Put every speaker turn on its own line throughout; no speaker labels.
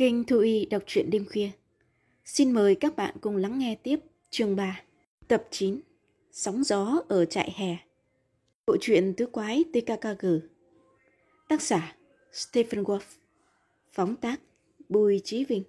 Kênh Thu Y đọc truyện đêm khuya. Xin mời các bạn cùng lắng nghe tiếp chương 3, tập 9, Sóng gió ở trại hè. Bộ truyện tứ quái TKKG. Tác giả Stephen Wolf. Phóng tác Bùi Chí Vinh.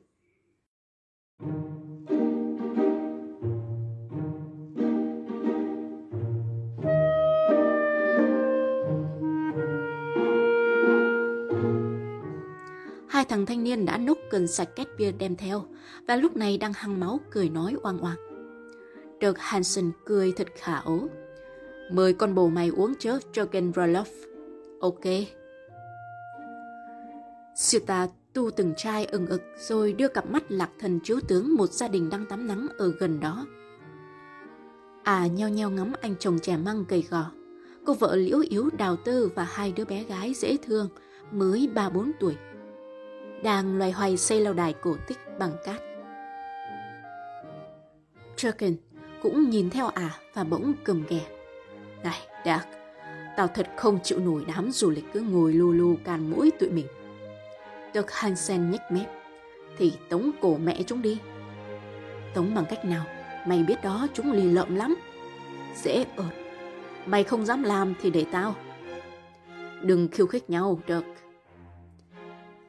Thằng thanh niên đã nốc gần sạch két bia đem theo, và lúc này đang hăng máu cười nói oang oang. Dirk Hansen cười thật khả ố. Mời con bồ mày uống chớ Jürgen Roloff. Ok. Siêu ta tu từng chai ừng ực, rồi đưa cặp mắt lạc thần chiếu tướng một gia đình đang tắm nắng ở gần đó. À nheo nheo ngắm anh chồng trẻ măng gầy gò. Cô vợ liễu yếu, đào tơ và hai đứa bé gái dễ thương, mới 3-4 tuổi đang loay hoay xây lâu đài cổ tích bằng cát. Jerkin cũng nhìn theo ả à và bỗng cầm ghè. Này, Dark, tao thật không chịu nổi đám du lịch cứ ngồi lù lù càn mũi tụi mình. Dirk Hansen nhếch mép. Thì tống cổ mẹ chúng đi. Tống bằng cách nào? Mày biết đó chúng lì lợm lắm. Dễ ợt. Mày không dám làm thì để tao. Đừng khiêu khích nhau, Dirk.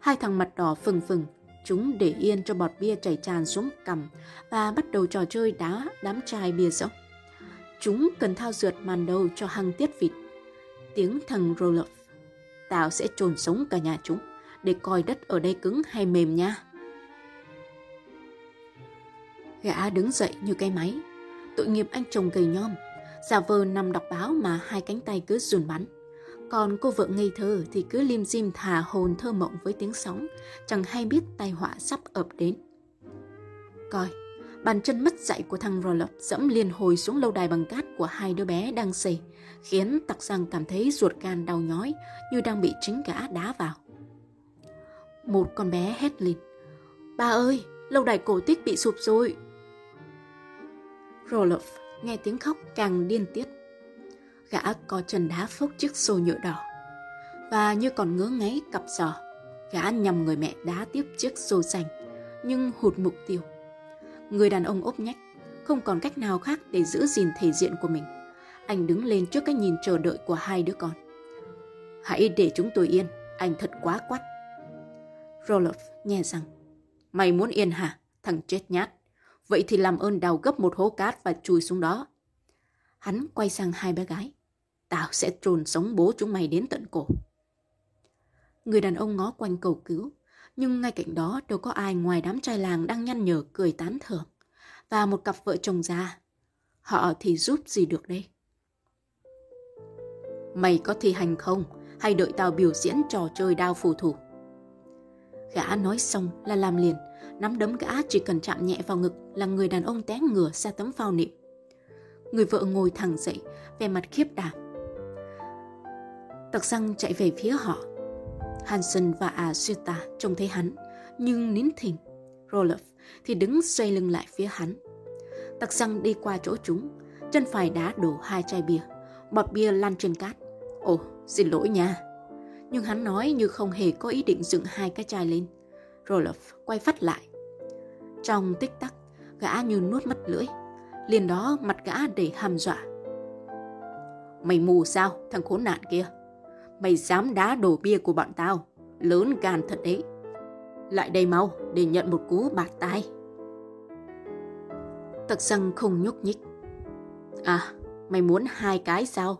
Hai thằng mặt đỏ phừng phừng, chúng để yên cho bọt bia chảy tràn xuống cằm và bắt đầu trò chơi đá đám chai bia rỗng. Chúng cần thao dượt màn đầu cho hăng tiết vịt. Tiếng thằng Roloff. Tao sẽ trồn sống cả nhà chúng để coi đất ở đây cứng hay mềm nha. Gã đứng dậy như cái máy. Tội nghiệp anh chồng gầy nhom, giả vờ nằm đọc báo mà hai cánh tay cứ run bắn. Còn cô vợ ngây thơ thì cứ lim dim thả hồn thơ mộng với tiếng sóng, chẳng hay biết tai họa sắp ập đến. Coi, bàn chân mất dạy của thằng Roloff dẫm liên hồi xuống lâu đài bằng cát của hai đứa bé đang xây, khiến tặc răng cảm thấy ruột gan đau nhói như đang bị chính gã đá vào. Một con bé hét lên. Ba ơi, lâu đài cổ tích bị sụp rồi. Roloff nghe tiếng khóc càng điên tiết gã có chân đá phốc chiếc xô nhựa đỏ. Và như còn ngứa ngáy cặp giò, gã nhằm người mẹ đá tiếp chiếc xô xanh, nhưng hụt mục tiêu. Người đàn ông ốp nhách, không còn cách nào khác để giữ gìn thể diện của mình. Anh đứng lên trước cái nhìn chờ đợi của hai đứa con. Hãy để chúng tôi yên, anh thật quá quắt. Roloff nghe rằng, mày muốn yên hả, thằng chết nhát. Vậy thì làm ơn đào gấp một hố cát và chui xuống đó. Hắn quay sang hai bé gái. Tao sẽ trồn sống bố chúng mày đến tận cổ. Người đàn ông ngó quanh cầu cứu, nhưng ngay cạnh đó đâu có ai ngoài đám trai làng đang nhăn nhở cười tán thưởng. Và một cặp vợ chồng già. Họ thì giúp gì được đây? Mày có thi hành không? Hay đợi tao biểu diễn trò chơi đao phù thủ? Gã nói xong là làm liền, nắm đấm gã chỉ cần chạm nhẹ vào ngực là người đàn ông té ngửa ra tấm phao nệm. Người vợ ngồi thẳng dậy, vẻ mặt khiếp đảm. Tặc răng chạy về phía họ. Hansen và Asuta trông thấy hắn, nhưng nín thình. Roloff thì đứng xoay lưng lại phía hắn. Tặc răng đi qua chỗ chúng, chân phải đá đổ hai chai bia, bọt bia lăn trên cát. Ồ, xin lỗi nha. Nhưng hắn nói như không hề có ý định dựng hai cái chai lên. Roloff quay phát lại. Trong tích tắc, gã như nuốt mất lưỡi. Liền đó mặt gã để hàm dọa. Mày mù sao, thằng khốn nạn kia? Mày dám đá đổ bia của bọn tao. Lớn gan thật đấy. Lại đây mau để nhận một cú bạt tai. Tật xăng không nhúc nhích. À, mày muốn hai cái sao?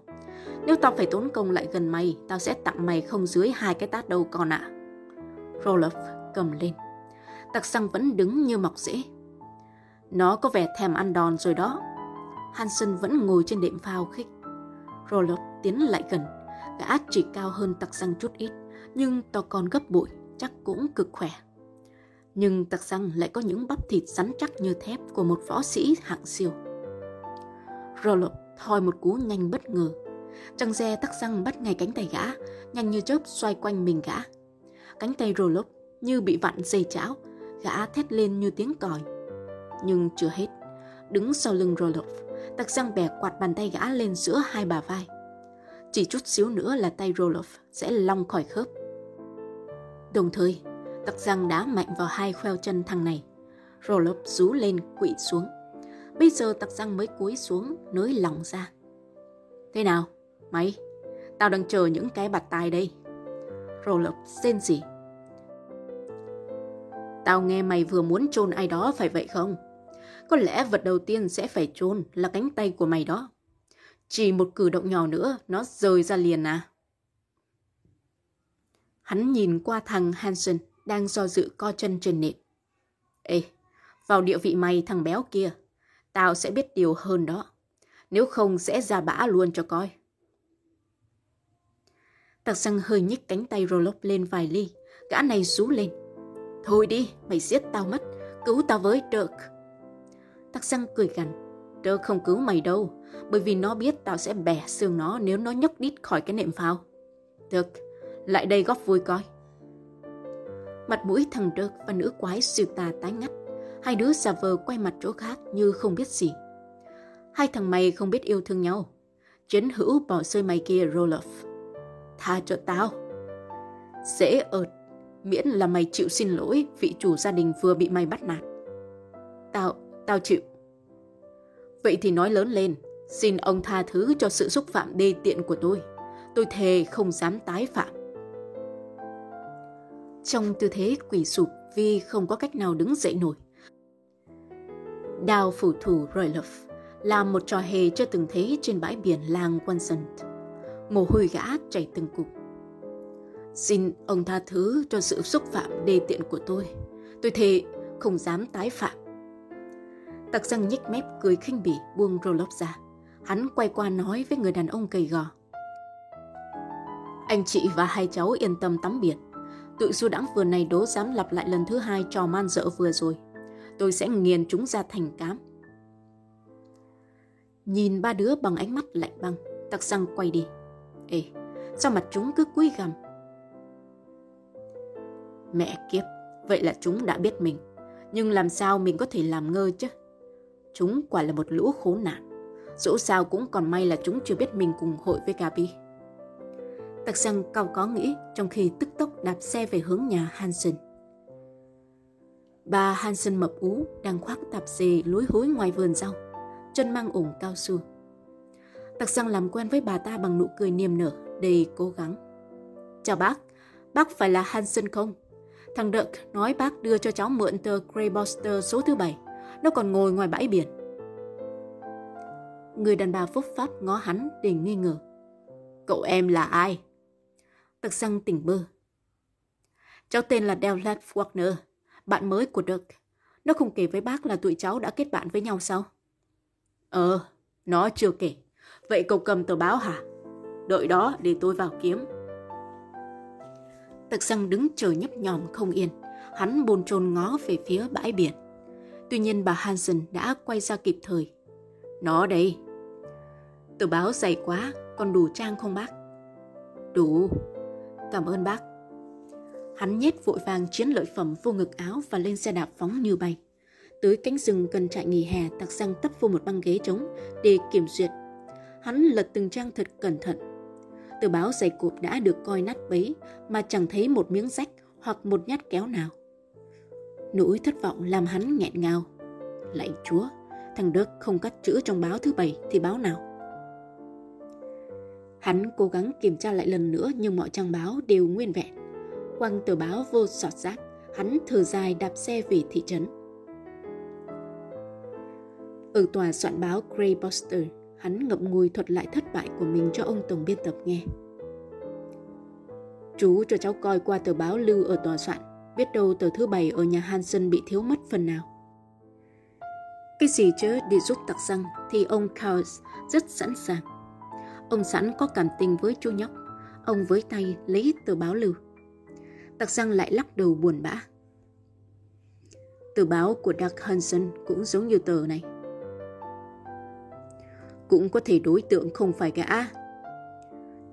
Nếu tao phải tốn công lại gần mày, tao sẽ tặng mày không dưới hai cái tát đâu con ạ. À. Roloff cầm lên. Tặc xăng vẫn đứng như mọc rễ. Nó có vẻ thèm ăn đòn rồi đó. Hansen vẫn ngồi trên đệm phao khích. Roloff tiến lại gần, Gã át chỉ cao hơn tặc răng chút ít, nhưng to con gấp bội, chắc cũng cực khỏe. Nhưng tặc răng lại có những bắp thịt rắn chắc như thép của một võ sĩ hạng siêu. Roloff thoi một cú nhanh bất ngờ. Trăng xe tắc răng bắt ngay cánh tay gã, nhanh như chớp xoay quanh mình gã. Cánh tay Roloff như bị vặn dây chảo, gã thét lên như tiếng còi. Nhưng chưa hết, đứng sau lưng Roloff, tắc răng bẻ quạt bàn tay gã lên giữa hai bà vai. Chỉ chút xíu nữa là tay Roloff sẽ long khỏi khớp. Đồng thời, Tặc răng đá mạnh vào hai khoeo chân thằng này. Roloff rú lên quỵ xuống. Bây giờ tặc răng mới cúi xuống, nới lòng ra. Thế nào? Mày? Tao đang chờ những cái bạt tai đây. Roloff rên gì? Tao nghe mày vừa muốn chôn ai đó phải vậy không? Có lẽ vật đầu tiên sẽ phải chôn là cánh tay của mày đó. Chỉ một cử động nhỏ nữa, nó rời ra liền à. Hắn nhìn qua thằng Hansen đang do dự co chân trên nệm. Ê, vào địa vị mày thằng béo kia, tao sẽ biết điều hơn đó. Nếu không sẽ ra bã luôn cho coi. Tạc xăng hơi nhích cánh tay Roloff lên vài ly. Gã này rú lên. Thôi đi, mày giết tao mất. Cứu tao với Dirk. Tạc xăng cười gằn tớ không cứu mày đâu. Bởi vì nó biết tao sẽ bẻ xương nó nếu nó nhấc đít khỏi cái nệm phao. Được, lại đây góp vui coi. Mặt mũi thằng Dirk và nữ quái siêu tà tái ngắt. Hai đứa giả vờ quay mặt chỗ khác như không biết gì. Hai thằng mày không biết yêu thương nhau. Chiến hữu bỏ rơi mày kia Roloff. Tha cho tao. Dễ ợt, miễn là mày chịu xin lỗi vị chủ gia đình vừa bị mày bắt nạt. Tao, tao chịu. Vậy thì nói lớn lên, xin ông tha thứ cho sự xúc phạm đê tiện của tôi. Tôi thề không dám tái phạm. Trong tư thế quỷ sụp vì không có cách nào đứng dậy nổi. Đào phủ thủ Royloff làm một trò hề chưa từng thấy trên bãi biển làng Quanson. Mồ hôi gã chảy từng cục. Xin ông tha thứ cho sự xúc phạm đê tiện của tôi. Tôi thề không dám tái phạm. Tặc răng nhếch mép cười khinh bỉ buông Roloff ra. Hắn quay qua nói với người đàn ông cầy gò. Anh chị và hai cháu yên tâm tắm biển. Tụi du đãng vừa này đố dám lặp lại lần thứ hai trò man dợ vừa rồi. Tôi sẽ nghiền chúng ra thành cám. Nhìn ba đứa bằng ánh mắt lạnh băng, tặc răng quay đi. Ê, sao mặt chúng cứ cúi gằm? Mẹ kiếp, vậy là chúng đã biết mình. Nhưng làm sao mình có thể làm ngơ chứ? Chúng quả là một lũ khốn nạn. Dẫu sao cũng còn may là chúng chưa biết mình cùng hội với Gabi. Tặc Sang cao có nghĩ trong khi tức tốc đạp xe về hướng nhà Hansen. Bà Hansen mập ú đang khoác tạp dề lúi húi ngoài vườn rau, chân mang ủng cao su. Tặc Sang làm quen với bà ta bằng nụ cười niềm nở, đầy cố gắng. Chào bác, bác phải là Hansen không? Thằng Dirk nói bác đưa cho cháu mượn tờ Greybuster số thứ bảy. Nó còn ngồi ngoài bãi biển. Người đàn bà phúc pháp ngó hắn để nghi ngờ. Cậu em là ai? Tật răng tỉnh bơ. Cháu tên là Dellat Wagner, bạn mới của Dirk. Nó không kể với bác là tụi cháu đã kết bạn với nhau sao? Ờ, nó chưa kể. Vậy cậu cầm tờ báo hả? Đợi đó để tôi vào kiếm. Tật răng đứng chờ nhấp nhòm không yên. Hắn bồn chồn ngó về phía bãi biển. Tuy nhiên bà Hansen đã quay ra kịp thời. Nó đây. Tờ báo dày quá, còn đủ trang không bác? Đủ. Cảm ơn bác. Hắn nhét vội vàng chiến lợi phẩm vô ngực áo và lên xe đạp phóng như bay. Tới cánh rừng gần trại nghỉ hè, tặc răng tấp vô một băng ghế trống để kiểm duyệt Hắn lật từng trang thật cẩn thận. Tờ báo dày cộp đã được coi nát bấy mà chẳng thấy một miếng rách hoặc một nhát kéo nào. Nỗi thất vọng làm hắn nghẹn ngào. Lạy chúa, thằng Đức không cắt chữ trong báo thứ bảy thì báo nào? Hắn cố gắng kiểm tra lại lần nữa nhưng mọi trang báo đều nguyên vẹn. Quăng tờ báo vô sọt rác, hắn thở dài đạp xe về thị trấn. Ở tòa soạn báo Grey Poster*, hắn ngậm ngùi thuật lại thất bại của mình cho ông tổng biên tập nghe. Chú cho cháu coi qua tờ báo lưu ở tòa soạn, biết đâu tờ thứ bảy ở nhà Hansen bị thiếu mất phần nào. Cái gì chứ đi rút tặc răng thì ông Kaus rất sẵn sàng. Ông sẵn có cảm tình với chú nhóc, ông với tay lấy tờ báo lưu. Tặc răng lại lắc đầu buồn bã. Tờ báo của Doug Hansen cũng giống như tờ này cũng có thể đối tượng không phải gã.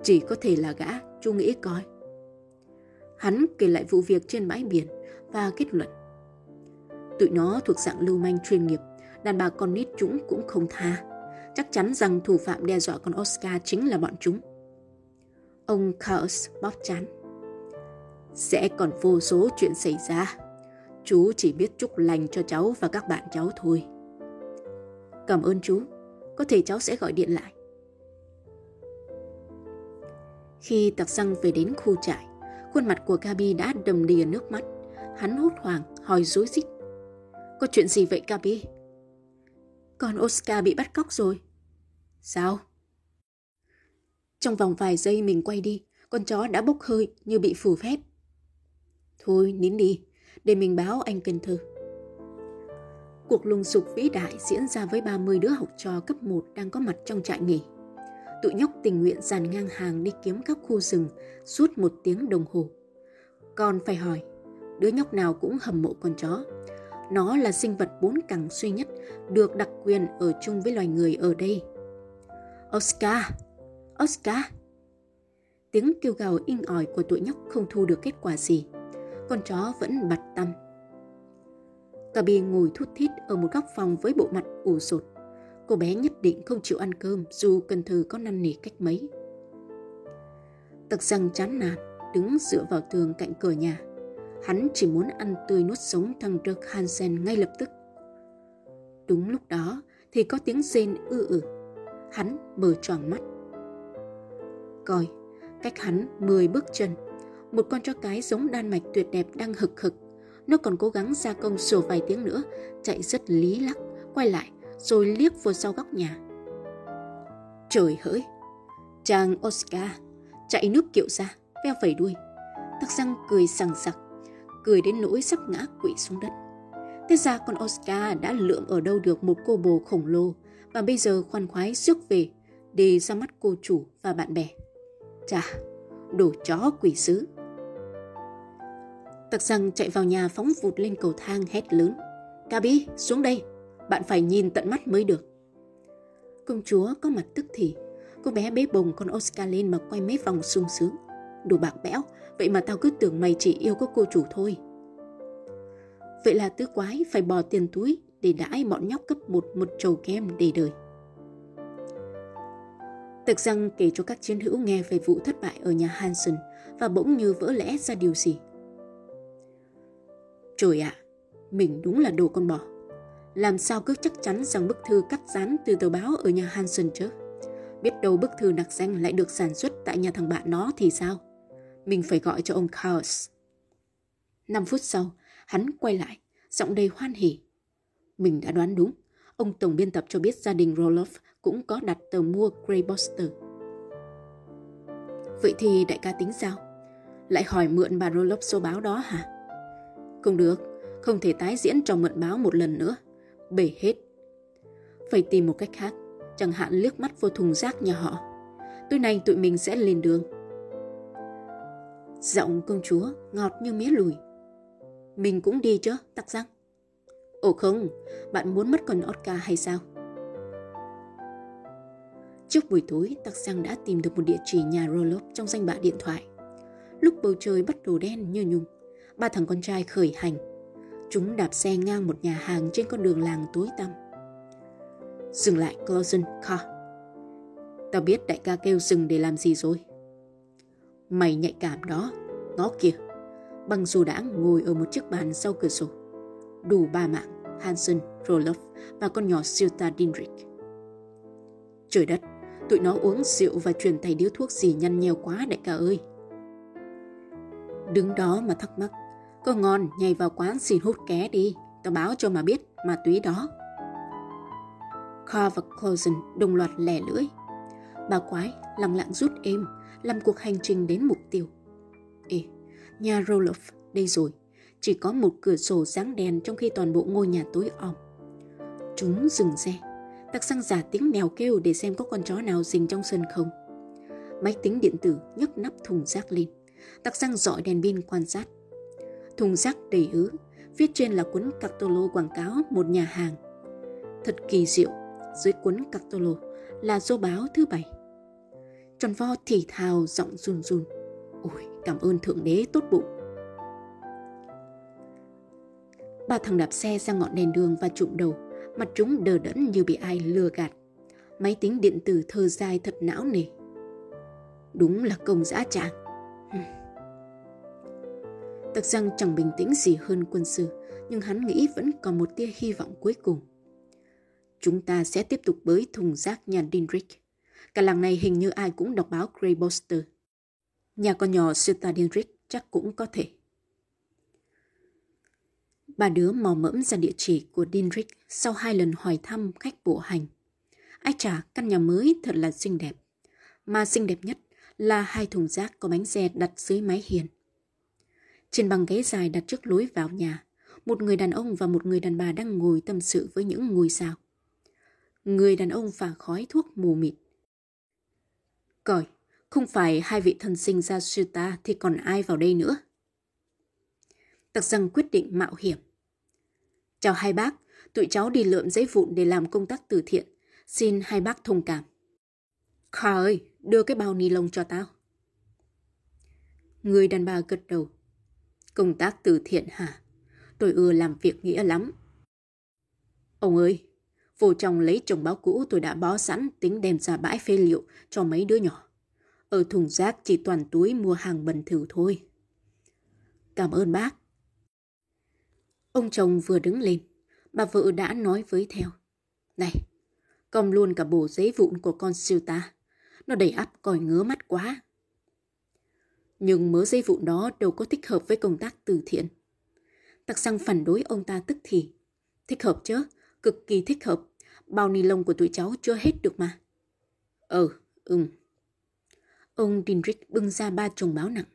Chỉ có thể là gã, chú nghĩ coi. Hắn kể lại vụ việc trên bãi biển và kết luận. Tụi nó thuộc dạng lưu manh chuyên nghiệp, đàn bà con nít chúng cũng không tha. Chắc chắn rằng thủ phạm đe dọa con Oscar chính là bọn chúng. Ông Chaos bóp chán. Sẽ còn vô số chuyện xảy ra. Chú chỉ biết chúc lành cho cháu và các bạn cháu thôi. Cảm ơn chú. Có thể cháu sẽ gọi điện lại. Khi tặc răng về đến khu trại, khuôn mặt của Gabi đã đầm đìa nước mắt. Hắn hốt hoảng, hỏi rối rít. Có chuyện gì vậy Gabi? Con Oscar bị bắt cóc rồi. Sao? Trong vòng vài giây mình quay đi, con chó đã bốc hơi như bị phù phép. Thôi, nín đi, để mình báo anh Cần Thư. Cuộc lùng sục vĩ đại diễn ra với 30 đứa học trò cấp 1 đang có mặt trong trại nghỉ. Tụi nhóc tình nguyện dàn ngang hàng đi kiếm các khu rừng suốt một tiếng đồng hồ. Còn phải hỏi, đứa nhóc nào cũng hầm mộ con chó. Nó là sinh vật bốn cẳng duy nhất được đặc quyền ở chung với loài người ở đây. Oscar! Oscar! Tiếng kêu gào inh ỏi của tụi nhóc không thu được kết quả gì. Con chó vẫn bặt tâm. bì ngồi thút thít ở một góc phòng với bộ mặt ủ sột. Cô bé nhất định không chịu ăn cơm dù cần thơ có năn nỉ cách mấy. Tật rằng chán nản, đứng dựa vào tường cạnh cửa nhà. Hắn chỉ muốn ăn tươi nuốt sống thằng Dirk Hansen ngay lập tức. Đúng lúc đó thì có tiếng rên ư ử. Hắn mở tròn mắt. Coi, cách hắn 10 bước chân, một con chó cái giống đan mạch tuyệt đẹp đang hực hực. Nó còn cố gắng gia công sủa vài tiếng nữa, chạy rất lý lắc, quay lại rồi liếc vào sau góc nhà. Trời hỡi! Chàng Oscar chạy nước kiệu ra, veo vẩy đuôi. Tắc răng cười sằng sặc, cười đến nỗi sắp ngã quỵ xuống đất. Thế ra con Oscar đã lượm ở đâu được một cô bồ khổng lồ và bây giờ khoan khoái rước về để ra mắt cô chủ và bạn bè. Chà, đồ chó quỷ sứ. Tặc răng chạy vào nhà phóng vụt lên cầu thang hét lớn. Gabi, xuống đây, bạn phải nhìn tận mắt mới được. Công chúa có mặt tức thì, cô bé bế bồng con Oscar lên mà quay mấy vòng sung sướng. Đồ bạc bẽo, vậy mà tao cứ tưởng mày chỉ yêu có cô chủ thôi. Vậy là tứ quái phải bỏ tiền túi để đãi bọn nhóc cấp một một trầu kem để đời. Thực rằng kể cho các chiến hữu nghe về vụ thất bại ở nhà Hansen và bỗng như vỡ lẽ ra điều gì. Trời ạ, à, mình đúng là đồ con bò. Làm sao cứ chắc chắn rằng bức thư cắt dán từ tờ báo ở nhà Hansen chứ? Biết đâu bức thư nặc danh lại được sản xuất tại nhà thằng bạn nó thì sao? Mình phải gọi cho ông Chaos. 5 phút sau, hắn quay lại, giọng đầy hoan hỉ. Mình đã đoán đúng. Ông tổng biên tập cho biết gia đình Roloff cũng có đặt tờ mua Grey Boster. Vậy thì đại ca tính sao? Lại hỏi mượn bà Roloff số báo đó hả? Không được, không thể tái diễn trò mượn báo một lần nữa bể hết. Phải tìm một cách khác, chẳng hạn liếc mắt vô thùng rác nhà họ. Tối nay tụi mình sẽ lên đường. Dạ Giọng công chúa ngọt như mía lùi. Mình cũng đi chứ, tắc răng. Ồ không, bạn muốn mất con Oscar hay sao? Trước buổi tối, Tắc Giang đã tìm được một địa chỉ nhà Rolop trong danh bạ điện thoại. Lúc bầu trời bắt đầu đen như nhung, ba thằng con trai khởi hành Chúng đạp xe ngang một nhà hàng trên con đường làng tối tăm. Dừng lại Clausen Car. Tao biết đại ca kêu dừng để làm gì rồi. Mày nhạy cảm đó, ngó kìa. Băng dù đãng ngồi ở một chiếc bàn sau cửa sổ. Đủ ba mạng, Hansen, Roloff và con nhỏ Silta Dindrik. Trời đất, tụi nó uống rượu và truyền thầy điếu thuốc gì nhăn nheo quá đại ca ơi. Đứng đó mà thắc mắc, có ngon nhảy vào quán xin hút ké đi, tao báo cho mà biết ma túy đó. Carr và Closen đồng loạt lẻ lưỡi. Bà quái lặng lặng rút êm, làm cuộc hành trình đến mục tiêu. Ê, nhà Roloff, đây rồi. Chỉ có một cửa sổ sáng đèn trong khi toàn bộ ngôi nhà tối om. Chúng dừng xe. Tặc xăng giả tiếng mèo kêu để xem có con chó nào rình trong sân không. Máy tính điện tử nhấc nắp thùng rác lên. Tặc xăng dọi đèn pin quan sát thùng rác đầy ứ, viết trên là cuốn Cartolo quảng cáo một nhà hàng. Thật kỳ diệu, dưới cuốn Cartolo là dô báo thứ bảy. Tròn vo thì thào giọng run run. Ôi, cảm ơn Thượng Đế tốt bụng. Ba thằng đạp xe ra ngọn đèn đường và trụm đầu, mặt chúng đờ đẫn như bị ai lừa gạt. Máy tính điện tử thơ dài thật não nề. Đúng là công dã tràng. Tặc rằng chẳng bình tĩnh gì hơn quân sư, nhưng hắn nghĩ vẫn còn một tia hy vọng cuối cùng. Chúng ta sẽ tiếp tục bới thùng rác nhà Dindrick. Cả làng này hình như ai cũng đọc báo Grey Boster. Nhà con nhỏ Sutta Dindrick chắc cũng có thể. Ba đứa mò mẫm ra địa chỉ của Dindrick sau hai lần hỏi thăm khách bộ hành. Ai chả, căn nhà mới thật là xinh đẹp. Mà xinh đẹp nhất là hai thùng rác có bánh xe đặt dưới mái hiền. Trên băng ghế dài đặt trước lối vào nhà, một người đàn ông và một người đàn bà đang ngồi tâm sự với những ngôi sao. Người đàn ông phả khói thuốc mù mịt. Còi, không phải hai vị thần sinh ra sư ta thì còn ai vào đây nữa. Tặc rằng quyết định mạo hiểm. Chào hai bác, tụi cháu đi lượm giấy vụn để làm công tác từ thiện. Xin hai bác thông cảm. Khả ơi, đưa cái bao ni lông cho tao. Người đàn bà gật đầu. Công tác từ thiện hả? Tôi ưa làm việc nghĩa lắm. Ông ơi, vô chồng lấy chồng báo cũ tôi đã bó sẵn tính đem ra bãi phê liệu cho mấy đứa nhỏ. Ở thùng rác chỉ toàn túi mua hàng bẩn thỉu thôi. Cảm ơn bác. Ông chồng vừa đứng lên, bà vợ đã nói với theo. Này, cầm luôn cả bộ giấy vụn của con siêu ta. Nó đầy ắp coi ngứa mắt quá. Nhưng mớ dây vụn đó đâu có thích hợp với công tác từ thiện. Tặc xăng phản đối ông ta tức thì. Thích hợp chứ, cực kỳ thích hợp. Bao ni lông của tụi cháu chưa hết được mà. Ừ, ừm. Ông Dinrich bưng ra ba chồng báo nặng,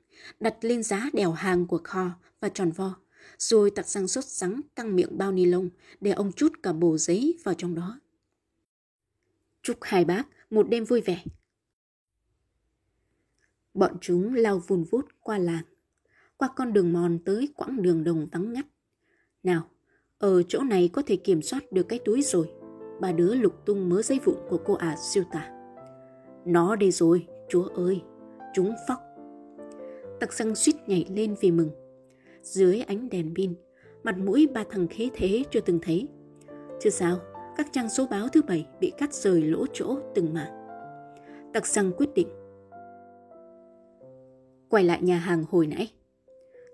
đặt lên giá đèo hàng của kho và tròn vo, rồi tặc sang sốt sắng căng miệng bao ni lông để ông chút cả bồ giấy vào trong đó. Chúc hai bác một đêm vui vẻ. Bọn chúng lao vun vút qua làng, qua con đường mòn tới quãng đường đồng vắng ngắt. Nào, ở chỗ này có thể kiểm soát được cái túi rồi. Ba đứa lục tung mớ giấy vụn của cô ả siêu tả. Nó đây rồi, chúa ơi, chúng phóc. Tặc răng suýt nhảy lên vì mừng. Dưới ánh đèn pin, mặt mũi ba thằng khế thế chưa từng thấy. Chứ sao, các trang số báo thứ bảy bị cắt rời lỗ chỗ từng mảng. Tặc răng quyết định. Quay lại nhà hàng hồi nãy.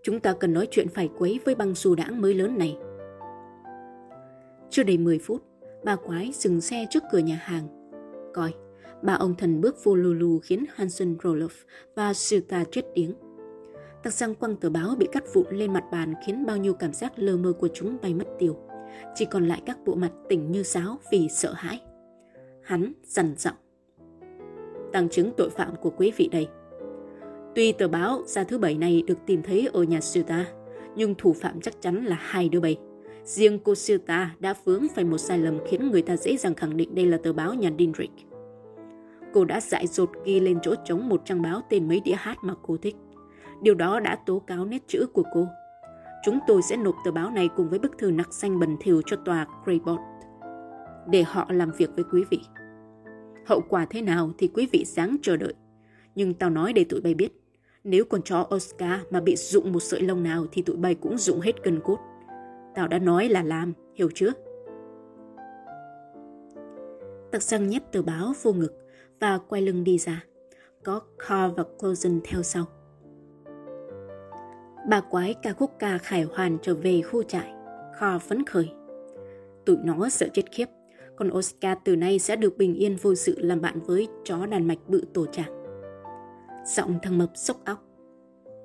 Chúng ta cần nói chuyện phải quấy với băng xù đãng mới lớn này. Chưa đầy 10 phút, bà quái dừng xe trước cửa nhà hàng. Coi, ba ông thần bước vô lù lù khiến Hansen Roloff và Sita chết tiếng. Tặc răng quăng tờ báo bị cắt vụn lên mặt bàn khiến bao nhiêu cảm giác lơ mơ của chúng bay mất tiêu. Chỉ còn lại các bộ mặt tỉnh như sáo vì sợ hãi. Hắn dằn giọng. Tăng chứng tội phạm của quý vị đây. Tuy tờ báo ra thứ bảy này được tìm thấy ở nhà siêu ta, nhưng thủ phạm chắc chắn là hai đứa bầy. Riêng cô siêu ta đã vướng phải một sai lầm khiến người ta dễ dàng khẳng định đây là tờ báo nhà Dindrick. Cô đã dại dột ghi lên chỗ trống một trang báo tên mấy đĩa hát mà cô thích. Điều đó đã tố cáo nét chữ của cô. Chúng tôi sẽ nộp tờ báo này cùng với bức thư nặc xanh bẩn thỉu cho tòa Greybot để họ làm việc với quý vị. Hậu quả thế nào thì quý vị sáng chờ đợi. Nhưng tao nói để tụi bay biết, nếu con chó Oscar mà bị rụng một sợi lông nào thì tụi bay cũng rụng hết cân cốt. Tao đã nói là làm, hiểu chưa? Tặc răng nhét tờ báo vô ngực và quay lưng đi ra. Có Carl và Closen theo sau. Bà quái ca khúc ca khải hoàn trở về khu trại. Carl phấn khởi. Tụi nó sợ chết khiếp. Còn Oscar từ nay sẽ được bình yên vô sự làm bạn với chó đàn mạch bự tổ trạng. Giọng thằng mập sốc óc.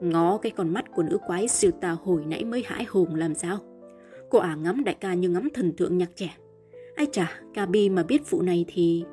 Ngó cái con mắt của nữ quái siêu tà hồi nãy mới hãi hùng làm sao. Cô ả ngắm đại ca như ngắm thần tượng nhạc trẻ. Ai chả, ca bi mà biết vụ này thì